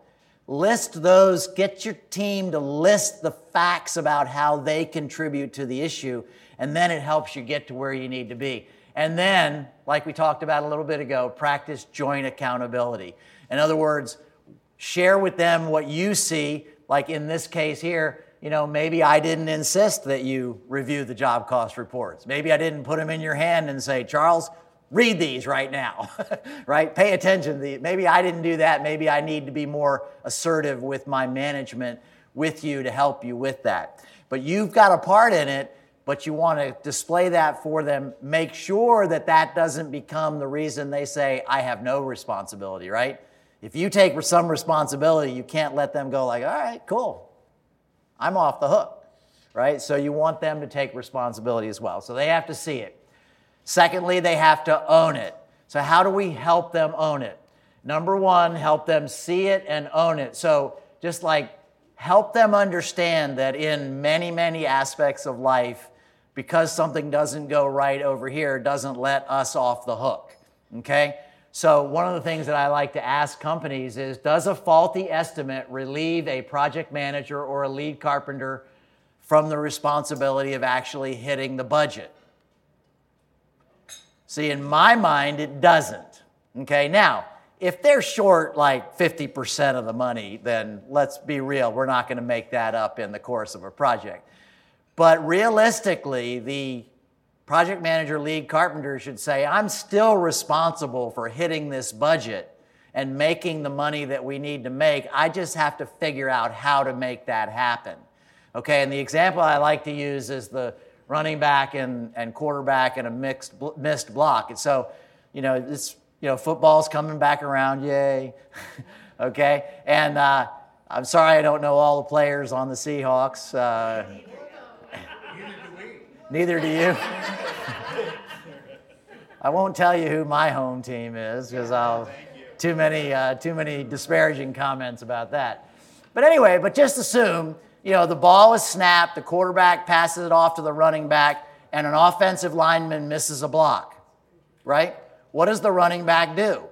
List those, get your team to list the facts about how they contribute to the issue, and then it helps you get to where you need to be. And then, like we talked about a little bit ago, practice joint accountability. In other words, share with them what you see like in this case here, you know, maybe I didn't insist that you review the job cost reports. Maybe I didn't put them in your hand and say, Charles, read these right now, [LAUGHS] right? Pay attention to these. Maybe I didn't do that. Maybe I need to be more assertive with my management with you to help you with that. But you've got a part in it, but you want to display that for them. Make sure that that doesn't become the reason they say, I have no responsibility, right? If you take some responsibility, you can't let them go like, all right, cool. I'm off the hook, right? So you want them to take responsibility as well. So they have to see it. Secondly, they have to own it. So how do we help them own it? Number one, help them see it and own it. So just like help them understand that in many, many aspects of life, because something doesn't go right over here, doesn't let us off the hook. Okay? So, one of the things that I like to ask companies is Does a faulty estimate relieve a project manager or a lead carpenter from the responsibility of actually hitting the budget? See, in my mind, it doesn't. Okay, now, if they're short like 50% of the money, then let's be real, we're not going to make that up in the course of a project. But realistically, the project manager, lead carpenter should say, I'm still responsible for hitting this budget and making the money that we need to make. I just have to figure out how to make that happen. Okay, and the example I like to use is the running back and, and quarterback in a mixed missed block. And so, you know, this you know football's coming back around, yay. [LAUGHS] okay, and uh, I'm sorry I don't know all the players on the Seahawks. Uh, [LAUGHS] neither do you. [LAUGHS] I won't tell you who my home team is because I'll too many uh, too many disparaging comments about that. But anyway, but just assume you know, the ball is snapped, the quarterback passes it off to the running back, and an offensive lineman misses a block, right? What does the running back do?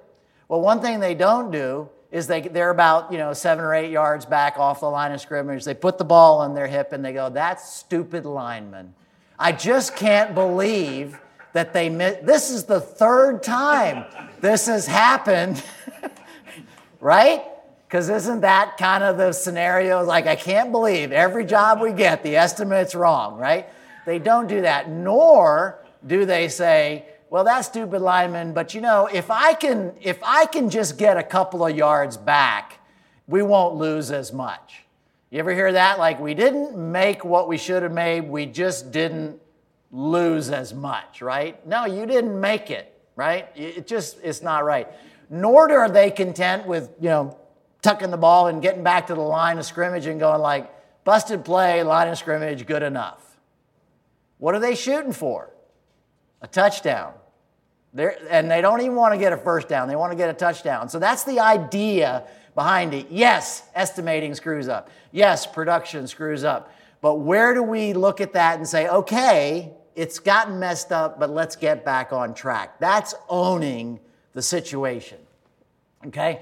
Well, one thing they don't do is they, they're about, you know, seven or eight yards back off the line of scrimmage. They put the ball on their hip and they go, that's stupid lineman. I just can't believe that they miss. This is the third time this has happened, [LAUGHS] right? Because isn't that kind of the scenario? Like, I can't believe every job we get, the estimate's wrong, right? They don't do that, nor do they say, well, that's stupid lineman, but you know, if I can, if I can just get a couple of yards back, we won't lose as much. You ever hear that? Like, we didn't make what we should have made, we just didn't lose as much, right? No, you didn't make it, right? It just, it's not right. Nor are they content with, you know, tucking the ball and getting back to the line of scrimmage and going like, busted play, line of scrimmage, good enough. What are they shooting for? A touchdown. They're, and they don't even want to get a first down, they want to get a touchdown. So that's the idea behind it. Yes, estimating screws up. Yes, production screws up. But where do we look at that and say, okay, it's gotten messed up, but let's get back on track? That's owning the situation. Okay?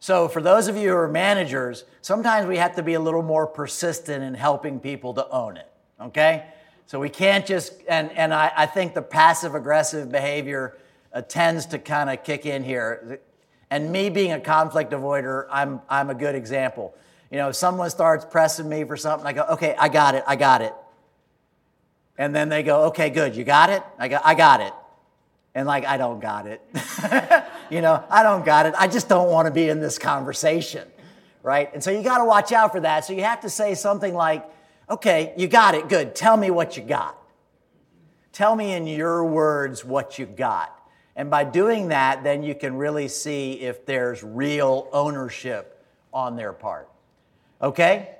So, for those of you who are managers, sometimes we have to be a little more persistent in helping people to own it, okay? So, we can't just, and, and I, I think the passive aggressive behavior uh, tends to kind of kick in here. And me being a conflict avoider, I'm, I'm a good example. You know, if someone starts pressing me for something, I go, okay, I got it, I got it. And then they go, okay, good, you got it? I go, I got it. And like i don't got it. [LAUGHS] You know i don't got it. I just don't want to be in this conversation. Right? And so you got to watch out for that. So you have to say something like okay you got it. Good. Tell me what you got. Tell me in your words what you got. And by doing that then you can really see if there's real ownership on their part. Okay?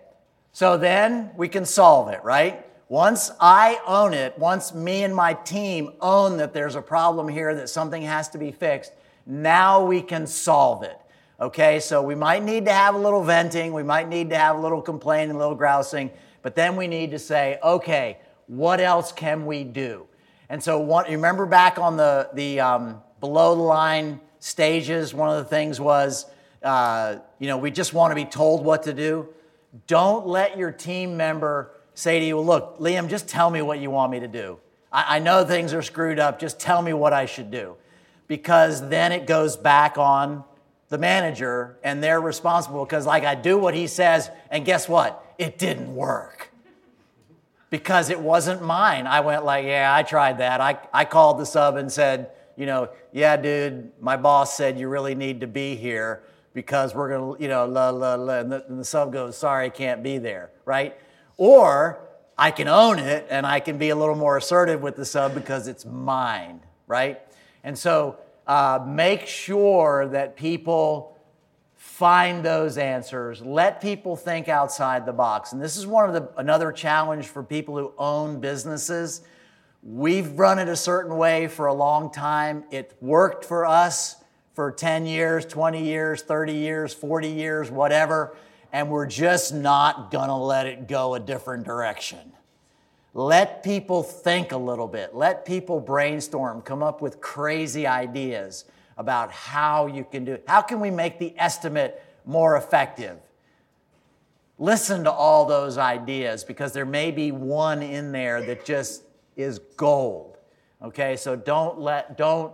So then we can solve it right once I own it, once me and my team own that there's a problem here, that something has to be fixed, now we can solve it. Okay, so we might need to have a little venting, we might need to have a little complaining, a little grousing, but then we need to say, okay, what else can we do? And so, one, remember back on the, the um, below the line stages, one of the things was, uh, you know, we just want to be told what to do. Don't let your team member say to you, look, Liam, just tell me what you want me to do. I, I know things are screwed up. Just tell me what I should do. Because then it goes back on the manager and they're responsible because, like, I do what he says, and guess what? It didn't work. Because it wasn't mine. I went like, yeah, I tried that. I, I called the sub and said, you know, yeah, dude, my boss said you really need to be here because we're going to, you know, la, la, la. And the, and the sub goes, sorry, can't be there, right? Or I can own it and I can be a little more assertive with the sub because it's mine, right? And so uh, make sure that people find those answers. Let people think outside the box. And this is one of the another challenge for people who own businesses. We've run it a certain way for a long time. It worked for us for 10 years, 20 years, 30 years, 40 years, whatever and we're just not going to let it go a different direction. Let people think a little bit. Let people brainstorm, come up with crazy ideas about how you can do it. How can we make the estimate more effective? Listen to all those ideas because there may be one in there that just is gold. Okay, so don't let don't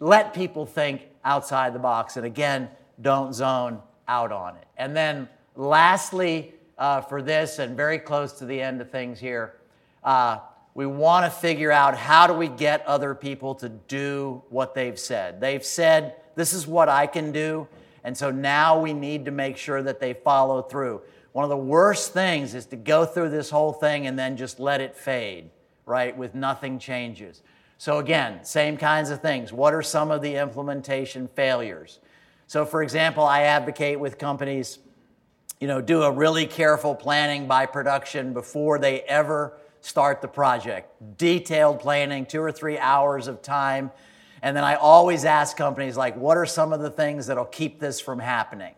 let people think outside the box, and again, don't zone out on it. And then lastly, uh, for this, and very close to the end of things here, uh, we want to figure out how do we get other people to do what they've said. They've said, This is what I can do. And so now we need to make sure that they follow through. One of the worst things is to go through this whole thing and then just let it fade, right, with nothing changes. So, again, same kinds of things. What are some of the implementation failures? So, for example, I advocate with companies, you know, do a really careful planning by production before they ever start the project. Detailed planning, two or three hours of time. And then I always ask companies, like, what are some of the things that'll keep this from happening?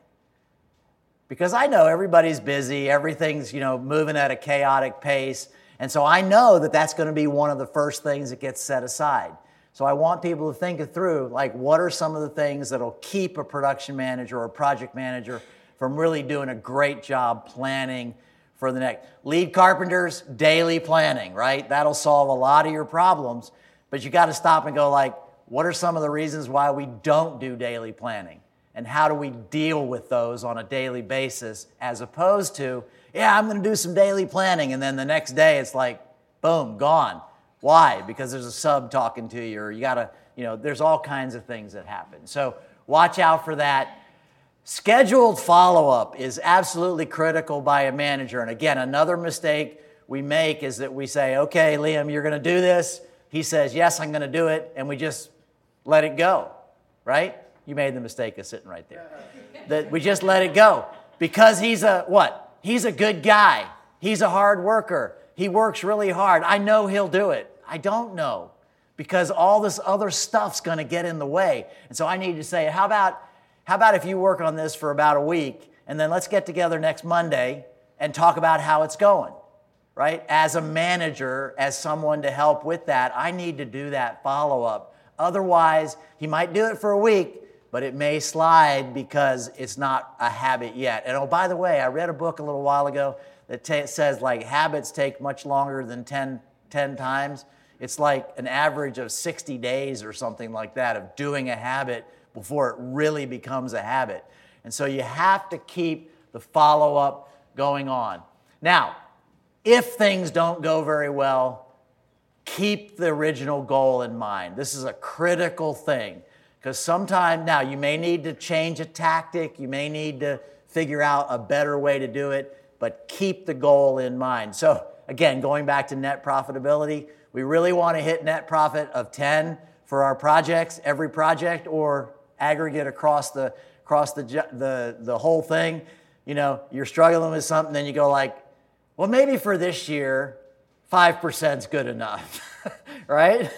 Because I know everybody's busy, everything's, you know, moving at a chaotic pace. And so I know that that's going to be one of the first things that gets set aside. So I want people to think it through, like, what are some of the things that'll keep a production manager or a project manager from really doing a great job planning for the next. Lead carpenters, daily planning, right? That'll solve a lot of your problems. But you got to stop and go like, what are some of the reasons why we don't do daily planning? And how do we deal with those on a daily basis as opposed to, yeah, I'm going to do some daily planning. And then the next day it's like, boom, gone. Why? Because there's a sub talking to you, or you got to, you know, there's all kinds of things that happen. So watch out for that. Scheduled follow up is absolutely critical by a manager. And again, another mistake we make is that we say, okay, Liam, you're going to do this. He says, yes, I'm going to do it. And we just let it go, right? You made the mistake of sitting right there. that we just let it go because he's a what? He's a good guy. He's a hard worker. He works really hard. I know he'll do it. I don't know because all this other stuff's going to get in the way. And so I need to say, how about how about if you work on this for about a week and then let's get together next Monday and talk about how it's going, right? As a manager, as someone to help with that, I need to do that follow up. Otherwise, he might do it for a week, but it may slide because it's not a habit yet. And oh, by the way, I read a book a little while ago that t- says like habits take much longer than 10, 10 times. It's like an average of 60 days or something like that of doing a habit before it really becomes a habit. And so you have to keep the follow up going on. Now, if things don't go very well, keep the original goal in mind. This is a critical thing because sometimes now you may need to change a tactic, you may need to figure out a better way to do it, but keep the goal in mind. So, again, going back to net profitability, we really want to hit net profit of 10 for our projects, every project, or aggregate across the across the the the whole thing. You know, you're struggling with something, then you go like, well, maybe for this year, five percent is good enough, [LAUGHS] right?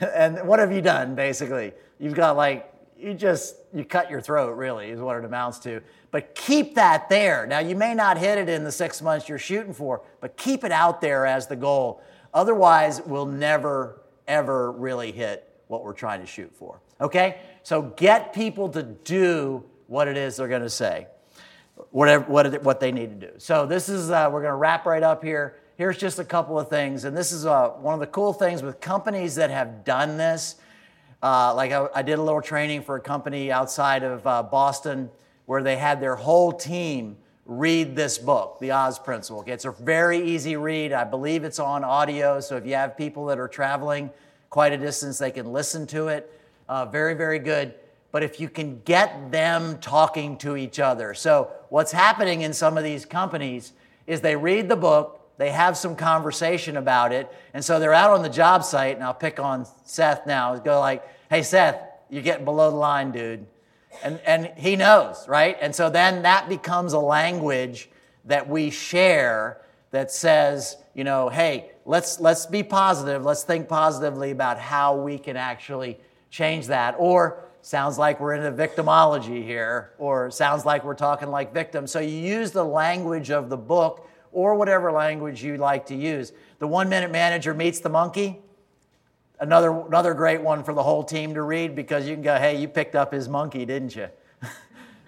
And what have you done basically? You've got like you just you cut your throat really is what it amounts to but keep that there now you may not hit it in the six months you're shooting for but keep it out there as the goal otherwise we'll never ever really hit what we're trying to shoot for okay so get people to do what it is they're going to say, whatever, what, what they need to do. So this is, uh, we're going to wrap right up here. Here's just a couple of things. And this is uh, one of the cool things with companies that have done this. Uh, like I, I, did a little training for a company outside of uh, Boston where they had their whole team read this book, The Oz Principle. It's a very easy read. I believe it's on audio, so if you have people that are traveling quite a distance, they can listen to it uh, very, very good. But if you can get them talking to each other. So, what's happening in some of these companies is they read the book, they have some conversation about it, and so they're out on the job site, and I'll pick on Seth now, go like, hey, Seth, you're getting below the line, dude. And, and he knows, right? And so then that becomes a language that we share that says, you know, hey, let's, let's be positive, let's think positively about how we can actually change that. Or sounds like we're in a victimology here, or sounds like we're talking like victims. So you use the language of the book or whatever language you like to use. The one minute manager meets the monkey. Another, another great one for the whole team to read because you can go, hey, you picked up his monkey, didn't you? [LAUGHS]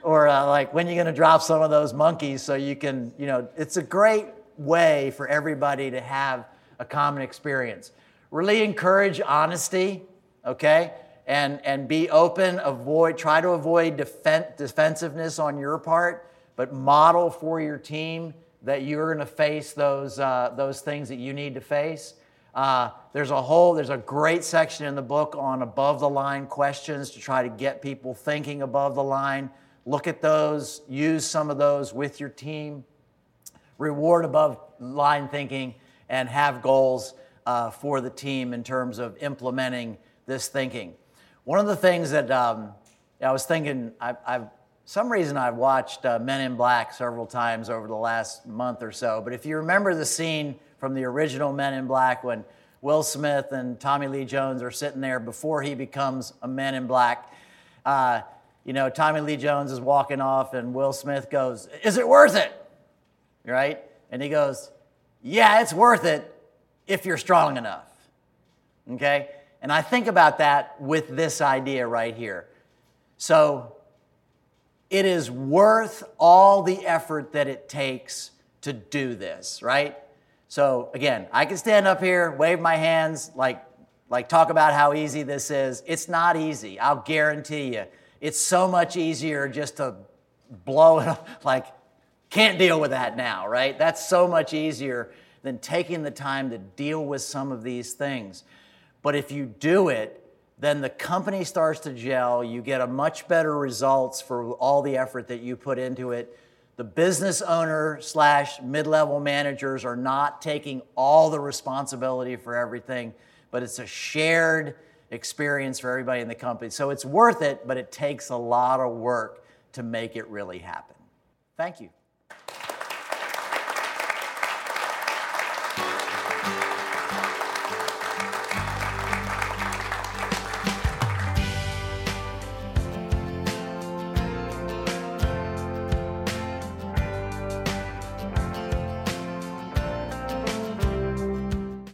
or uh, like, when are you going to drop some of those monkeys so you can, you know, it's a great way for everybody to have a common experience. really encourage honesty, okay? And, and be open, avoid, try to avoid defen- defensiveness on your part, but model for your team that you're going to face those, uh, those things that you need to face. Uh, there's a whole, there's a great section in the book on above the line questions to try to get people thinking above the line. Look at those, use some of those with your team. Reward above line thinking and have goals uh, for the team in terms of implementing this thinking. One of the things that um, I was thinking, I, I've some reason I've watched uh, Men in Black several times over the last month or so. But if you remember the scene from the original Men in Black when Will Smith and Tommy Lee Jones are sitting there before he becomes a Men in Black, uh, you know, Tommy Lee Jones is walking off and Will Smith goes, Is it worth it? Right? And he goes, Yeah, it's worth it if you're strong enough. Okay? And I think about that with this idea right here. So, it is worth all the effort that it takes to do this, right? So again, I can stand up here, wave my hands, like, like talk about how easy this is. It's not easy, I'll guarantee you. It's so much easier just to blow it up, [LAUGHS] like, can't deal with that now, right? That's so much easier than taking the time to deal with some of these things. But if you do it, then the company starts to gel. You get a much better results for all the effort that you put into it. The business owner slash mid level managers are not taking all the responsibility for everything, but it's a shared experience for everybody in the company. So it's worth it, but it takes a lot of work to make it really happen. Thank you.